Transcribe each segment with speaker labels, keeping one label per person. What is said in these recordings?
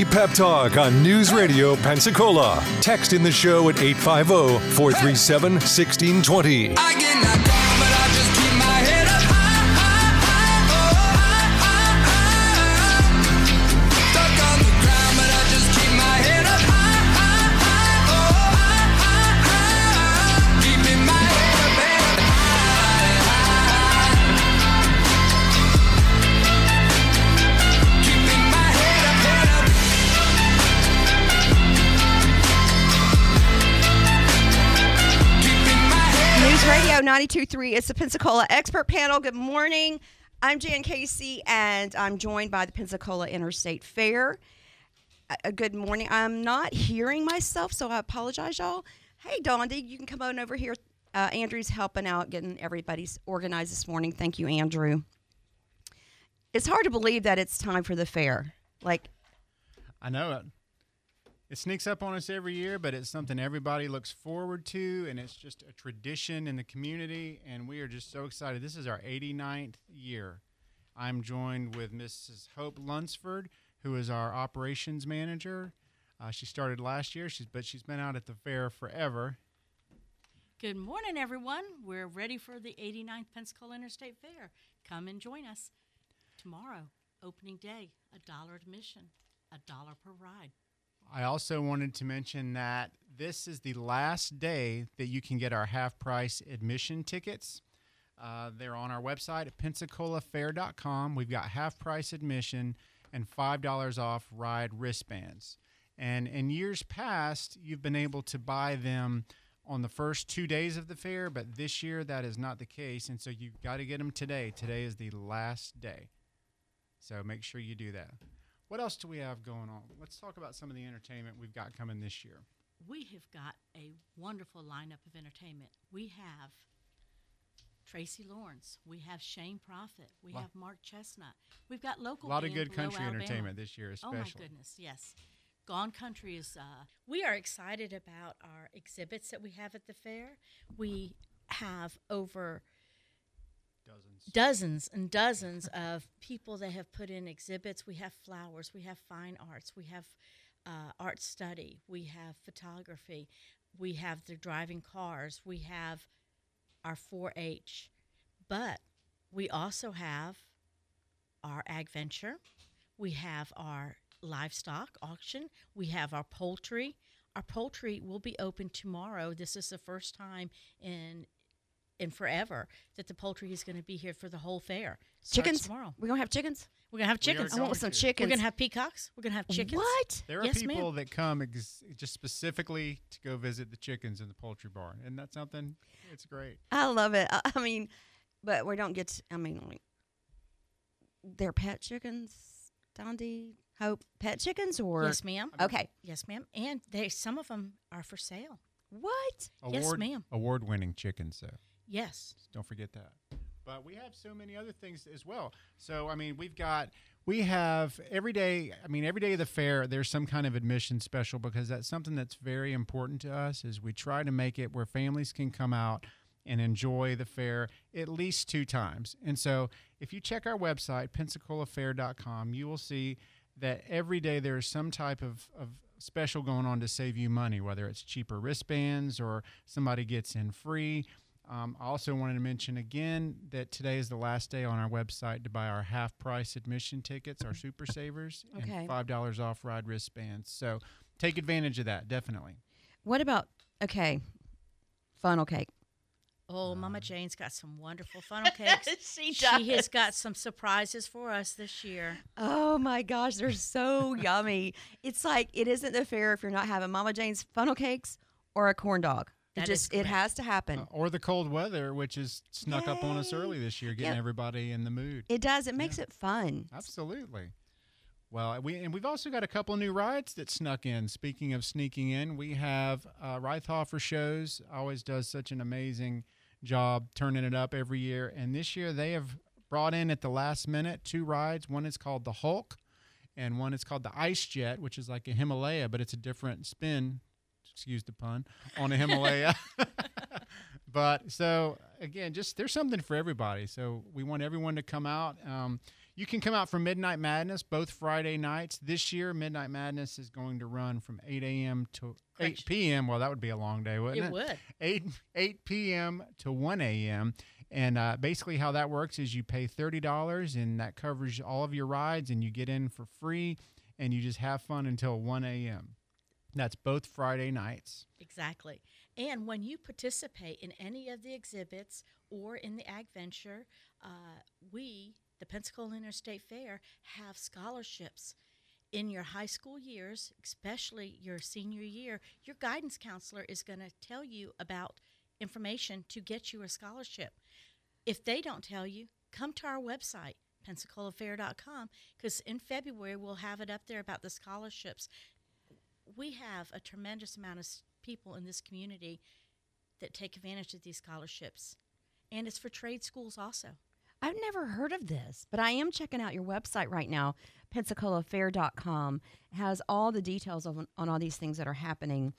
Speaker 1: Daily Pep Talk on News Radio Pensacola. Text in the show at 850 437 1620.
Speaker 2: 92.3. It's the Pensacola Expert Panel. Good morning. I'm Jan Casey, and I'm joined by the Pensacola Interstate Fair. Uh, uh, good morning. I'm not hearing myself, so I apologize, y'all. Hey, Dondi, you can come on over here. Uh, Andrew's helping out, getting everybody's organized this morning. Thank you, Andrew. It's hard to believe that it's time for the fair. Like,
Speaker 3: I know it. It sneaks up on us every year, but it's something everybody looks forward to, and it's just a tradition in the community, and we are just so excited. This is our 89th year. I'm joined with Mrs. Hope Lunsford, who is our operations manager. Uh, she started last year, she's but she's been out at the fair forever.
Speaker 4: Good morning, everyone. We're ready for the 89th Pensacola Interstate Fair. Come and join us tomorrow, opening day, a dollar admission, a dollar per ride.
Speaker 3: I also wanted to mention that this is the last day that you can get our half price admission tickets. Uh, they're on our website at PensacolaFair.com. We've got half price admission and $5 off ride wristbands. And in years past, you've been able to buy them on the first two days of the fair, but this year that is not the case. And so you've got to get them today. Today is the last day. So make sure you do that. What else do we have going on? Let's talk about some of the entertainment we've got coming this year.
Speaker 4: We have got a wonderful lineup of entertainment. We have Tracy Lawrence. We have Shane Profitt. We
Speaker 3: Lot-
Speaker 4: have Mark Chesnutt. We've got local
Speaker 3: A lot of good country
Speaker 4: Alabama.
Speaker 3: entertainment this year, especially.
Speaker 4: Oh my
Speaker 3: especially.
Speaker 4: goodness, yes. Gone Country is. Uh, we are excited about our exhibits that we have at the fair. We have over
Speaker 3: Dozens.
Speaker 4: dozens and dozens of people that have put in exhibits. We have flowers, we have fine arts, we have uh, art study, we have photography, we have the driving cars, we have our 4-H, but we also have our ag venture, we have our livestock auction, we have our poultry. Our poultry will be open tomorrow. This is the first time in in forever that the poultry is going to be here for the whole fair. Starts
Speaker 2: chickens?
Speaker 4: tomorrow.
Speaker 2: We're going to have chickens?
Speaker 4: We're going to have
Speaker 3: We are
Speaker 4: chickens.
Speaker 2: I want some
Speaker 3: to.
Speaker 4: We're going to have peacocks. We're going to have chickens.
Speaker 2: What?
Speaker 3: There are
Speaker 4: Yes, ma'am.
Speaker 3: people that come ex- just specifically to go visit the chickens in the poultry barn. and that's that something? It's great.
Speaker 2: I love it. I, I mean, but we don't get. To, I mean, like, they're pet chickens, Dondi. Hope pet chickens or
Speaker 4: Yes, ma'am.
Speaker 2: okay.
Speaker 4: Yes, ma'am. And they some of them are for sale.
Speaker 2: What?
Speaker 4: Yes,
Speaker 3: Award,
Speaker 4: ma'am.
Speaker 3: Award-winning chickens, though.
Speaker 4: Yes.
Speaker 3: Don't forget that. But we have so many other things as well. So I mean, we've got we have every day. I mean, every day of the fair, there's some kind of admission special because that's something that's very important to us. Is we try to make it where families can come out and enjoy the fair at least two times. And so, if you check our website PensacolaFair.com, you will see that every day there is some type of, of special going on to save you money, whether it's cheaper wristbands or somebody gets in free. Um, I also wanted to mention again that today is the last day on our website to buy our half price admission tickets, our Super Savers,
Speaker 2: Okay.
Speaker 3: and $5 off ride wristbands. So take advantage of that, definitely.
Speaker 2: What about okay? Funnel cake.
Speaker 4: Oh, Mama Jane's got some wonderful funnel cakes.
Speaker 2: she
Speaker 4: She has got some surprises for us this year.
Speaker 2: Oh my gosh, they're so yummy. It's like it isn't the fair if you're not having Mama Jane's funnel cakes or a corn dog. It
Speaker 4: That is
Speaker 2: just it has to happen.
Speaker 3: Uh, or the cold weather, which has snuck up on us early this year, getting
Speaker 2: Yep.
Speaker 3: everybody in the mood.
Speaker 2: it does. It makes it fun.
Speaker 3: Absolutely. Well, we and we've also got a couple new rides that snuck in. Speaking of sneaking in, we have uh, Reithoffer shows. Always does such an amazing job turning it up every year. And this year they have brought in at the last minute two rides. One is called the Hulk, and one is called the Ice Jet, which is like a Himalaya, but it's a different spin. Excuse the pun on a Himalaya. but so again, just there's something for everybody. So we want everyone to come out. Um, you can come out for Midnight Madness both Friday nights. This year, Midnight Madness is going to run from 8 a.m. to 8 p.m. Well, that would be a long day, wouldn't it?
Speaker 4: It would.
Speaker 3: 8 8 p.m. to 1 a.m. And uh, basically, how that works is you pay thirty dollars, and that covers all of your rides, and you get in for free, and you just have fun until 1 a.m. That's both Friday nights.
Speaker 4: Exactly. And when you participate in any of the exhibits or in the Ag Venture, uh, we, the Pensacola Interstate Fair, have scholarships. In your high school years, especially your senior year, your guidance counselor is going to tell you about information to get you a scholarship. If they don't tell you, come to our website, pensacolafair.com, because in February we'll have it up there about the scholarships we have a tremendous amount of people in this community that take advantage of these scholarships. And it's for trade schools also.
Speaker 2: I've never heard of this, but I am checking out your website right now, PensacolaFair.com. Has all the details on, on all these things that are happening.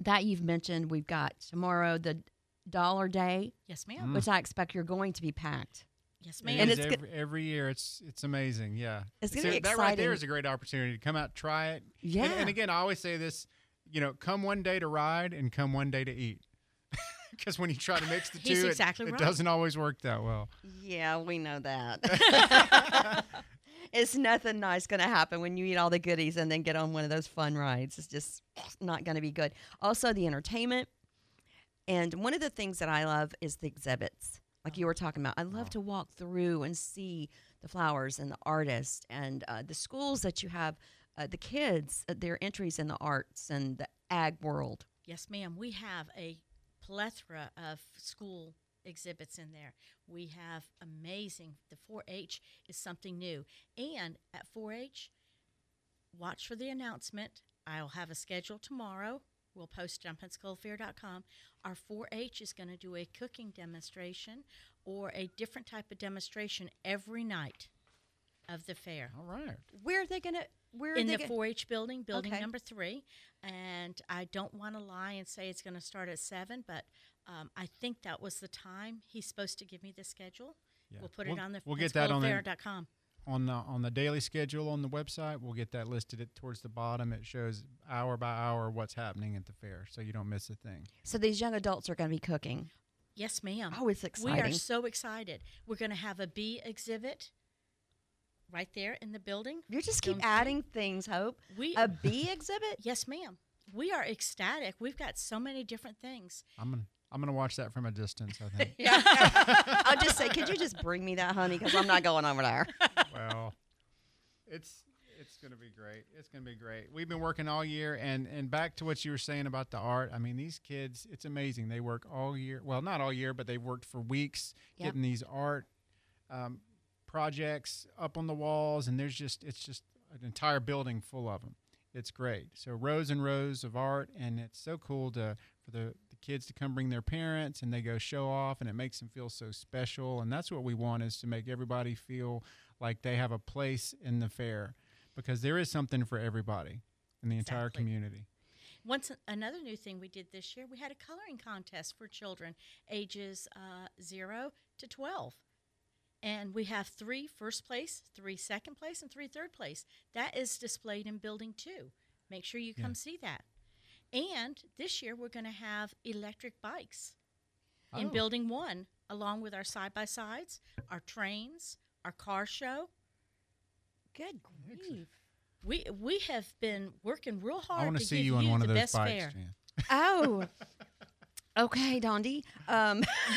Speaker 2: That you've mentioned, we've got tomorrow the Dollar Day,
Speaker 4: Yes, ma'am. Mm.
Speaker 2: which I expect you're going to be packed.
Speaker 4: Yes,
Speaker 3: It
Speaker 4: ma'am.
Speaker 2: And it's
Speaker 3: every, every year. It's it's amazing. Yeah,
Speaker 2: It's gonna
Speaker 3: So
Speaker 2: be
Speaker 3: That right there is a great opportunity to come out, try it. And-
Speaker 2: Yeah.
Speaker 3: And, again, I always say this. You know, come one day to ride and come one day to eat. Because when you try to mix the
Speaker 4: He's
Speaker 3: two, it-
Speaker 4: exactly
Speaker 3: it,
Speaker 4: right.
Speaker 3: doesn't always work that well.
Speaker 2: Yeah, we know that. it's nothing nice going to happen when you eat all the goodies and then get on one of those fun rides. It's just not going to be good. Also, the entertainment. And one of the things that I love is the exhibits, like you were talking about. I love to walk through and see the flowers and the artists and uh, the schools that you have, uh, the kids, uh, their entries in the arts and the ag world.
Speaker 4: Yes, ma'am. We have a plethora of school exhibits in there. We have amazing. The 4 H is something new. And at 4 H, watch for the announcement. I'll have a schedule tomorrow. We'll post it on PensacolaFair.com. Our 4 H is going to do a cooking demonstration or a different type of demonstration every night of the fair
Speaker 3: All right.
Speaker 2: Where are they going to? Where
Speaker 4: in the
Speaker 2: gonna-
Speaker 4: 4-H building, building
Speaker 2: Okay.
Speaker 4: number three. And I don't want to lie and say it's going to start at seven, but um, I think that was the time he's supposed to give me the schedule.
Speaker 3: Yeah.
Speaker 4: We'll put
Speaker 3: We'll-
Speaker 4: it on the
Speaker 3: we'll get that on the-
Speaker 4: PensacolaFair.com.
Speaker 3: On the on the daily schedule on the website, we'll get that listed at, towards the bottom. It shows hour by hour what's happening at the fair, so you don't miss a thing.
Speaker 2: So these young adults are going to be cooking.
Speaker 4: Yes, ma'am.
Speaker 2: Oh, it's exciting!
Speaker 4: we are so excited. We're going to have a bee exhibit right there in the building.
Speaker 2: You just keep
Speaker 4: Don't you?
Speaker 2: adding things, Hope.
Speaker 4: We
Speaker 2: A bee exhibit?
Speaker 4: yes, ma'am. We are ecstatic. We've got so many different things.
Speaker 3: I'm gonna I'm gonna watch that from a distance. I think. Yeah.
Speaker 2: I'll just say, could you just bring me that, honey? Because I'm not going over there.
Speaker 3: Well, it's it's gonna be great. It's gonna be great. We've been working all year, and and back to what you were saying about the art. I mean, these kids, it's amazing. They work all year. Well, not all year, but they've worked for weeks
Speaker 2: Yep.
Speaker 3: getting these art um, projects up on the walls, and there's just it's just an entire building full of them. It's great. So rows and rows of art, and it's so cool to for the, the kids to come bring their parents, and they go show off, and it makes them feel so special. And that's what we want is to make everybody feel like they have a place in the fair, because there is something for everybody in the entire community.
Speaker 4: Once another new thing we did this year, we had a coloring contest for children ages uh, zero to twelve, and we have three first place, three second place, and three third place. That is displayed in Building Two. Make sure you
Speaker 3: Yeah.
Speaker 4: come see that. And this year we're going to have electric bikes in
Speaker 3: Oh.
Speaker 4: Building One, along with our side by sides, our trains, our car show.
Speaker 2: Good grief.
Speaker 4: We we have been working real hard
Speaker 3: I want
Speaker 4: to
Speaker 3: to see you on one of those
Speaker 4: best
Speaker 3: bikes. Jan.
Speaker 2: Oh. Okay, Dondi. Um,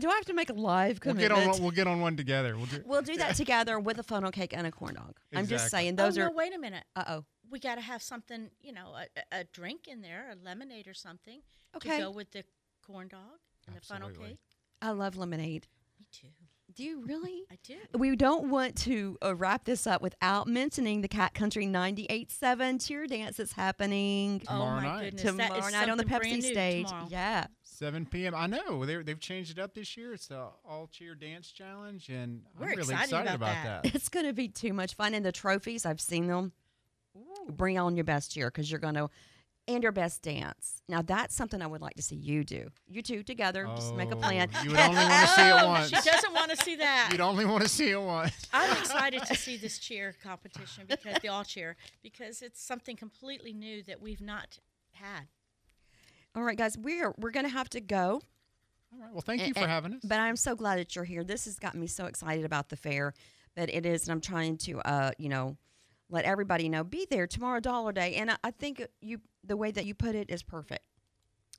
Speaker 2: do I have to make a live
Speaker 3: We'll
Speaker 2: commitment?
Speaker 3: get on. one- We'll get on one together. We'll do.
Speaker 2: We'll do that together with a funnel cake and a corn dog. I'm just saying those
Speaker 4: oh,
Speaker 2: are.
Speaker 4: no, wait a minute.
Speaker 2: Uh oh.
Speaker 4: we got to have something, you know, a, a- a drink in there, a lemonade or something
Speaker 2: Okay.
Speaker 4: to go with the corn dog and the funnel cake.
Speaker 2: I love lemonade.
Speaker 4: Me too.
Speaker 2: Do you really?
Speaker 4: I do.
Speaker 2: We don't want to uh, wrap this up without mentioning the Cat Country 98.7 cheer dance that's happening
Speaker 3: Tomorrow
Speaker 4: oh my
Speaker 3: night.
Speaker 4: goodness,
Speaker 2: tomorrow
Speaker 4: is
Speaker 2: night on the Pepsi
Speaker 4: brand new
Speaker 2: stage.
Speaker 4: tomorrow.
Speaker 2: Yeah.
Speaker 3: 7 p.m. I know they they've changed it up this year. It's the all cheer dance challenge, and
Speaker 4: We're
Speaker 3: I'm really
Speaker 4: excited
Speaker 3: excited
Speaker 4: about
Speaker 3: about
Speaker 4: that.
Speaker 3: that.
Speaker 2: It's going to be too much fun. And the trophies, I've seen them.
Speaker 4: Ooh.
Speaker 2: Bring on your best cheer because you're going to and your best dance. Now that's something I would like to see you do. You two together, just make a
Speaker 3: Oh,
Speaker 2: plan.
Speaker 3: You would only want to see it
Speaker 4: Oh,
Speaker 3: once.
Speaker 4: She doesn't want to see that.
Speaker 3: You'd only want to see it once.
Speaker 4: I'm excited to see this cheer competition because the all cheer because it's something completely new that we've not had.
Speaker 2: All right, guys, we're we're gonna have to go.
Speaker 3: All right. Well, thank you
Speaker 2: And-
Speaker 3: for
Speaker 2: and-
Speaker 3: having us.
Speaker 2: But I'm so glad that you're here. This has gotten me so excited about the fair that it is, and I'm trying to, uh, you know, let everybody know. Be there tomorrow, Dollar Day, and I, I think you the way that you put it is perfect.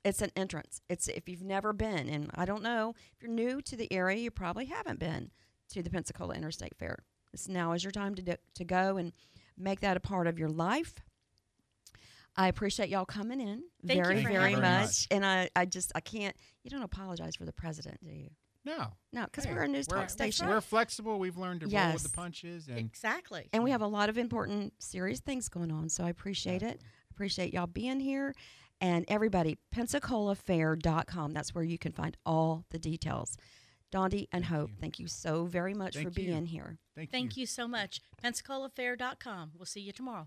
Speaker 2: It's an entrance. It's if you've never been, and I don't know if you're new to the area, you probably haven't been to the Pensacola Interstate Fair. This now is your time to do, to go and make that a part of your life. I appreciate y'all coming in
Speaker 4: Thank you
Speaker 2: very, very
Speaker 3: having
Speaker 2: much. And I, I just, I can't. You don't apologize for the president, do you?
Speaker 3: no.
Speaker 2: No, because
Speaker 3: Hey,
Speaker 2: we're a news
Speaker 3: we're-
Speaker 2: talk station.
Speaker 3: We're flexible. We've learned to roll with the punches, and
Speaker 4: Exactly.
Speaker 2: and we have a lot of important, serious things going on. So I appreciate it. Appreciate y'all being here. And everybody, PensacolaFair.com. That's where you can find all the details. Dondi and Hope,
Speaker 3: you.
Speaker 2: thank you so very much for
Speaker 3: you.
Speaker 2: being here.
Speaker 3: thank,
Speaker 4: Thank you so much. PensacolaFair.com. We'll see you tomorrow.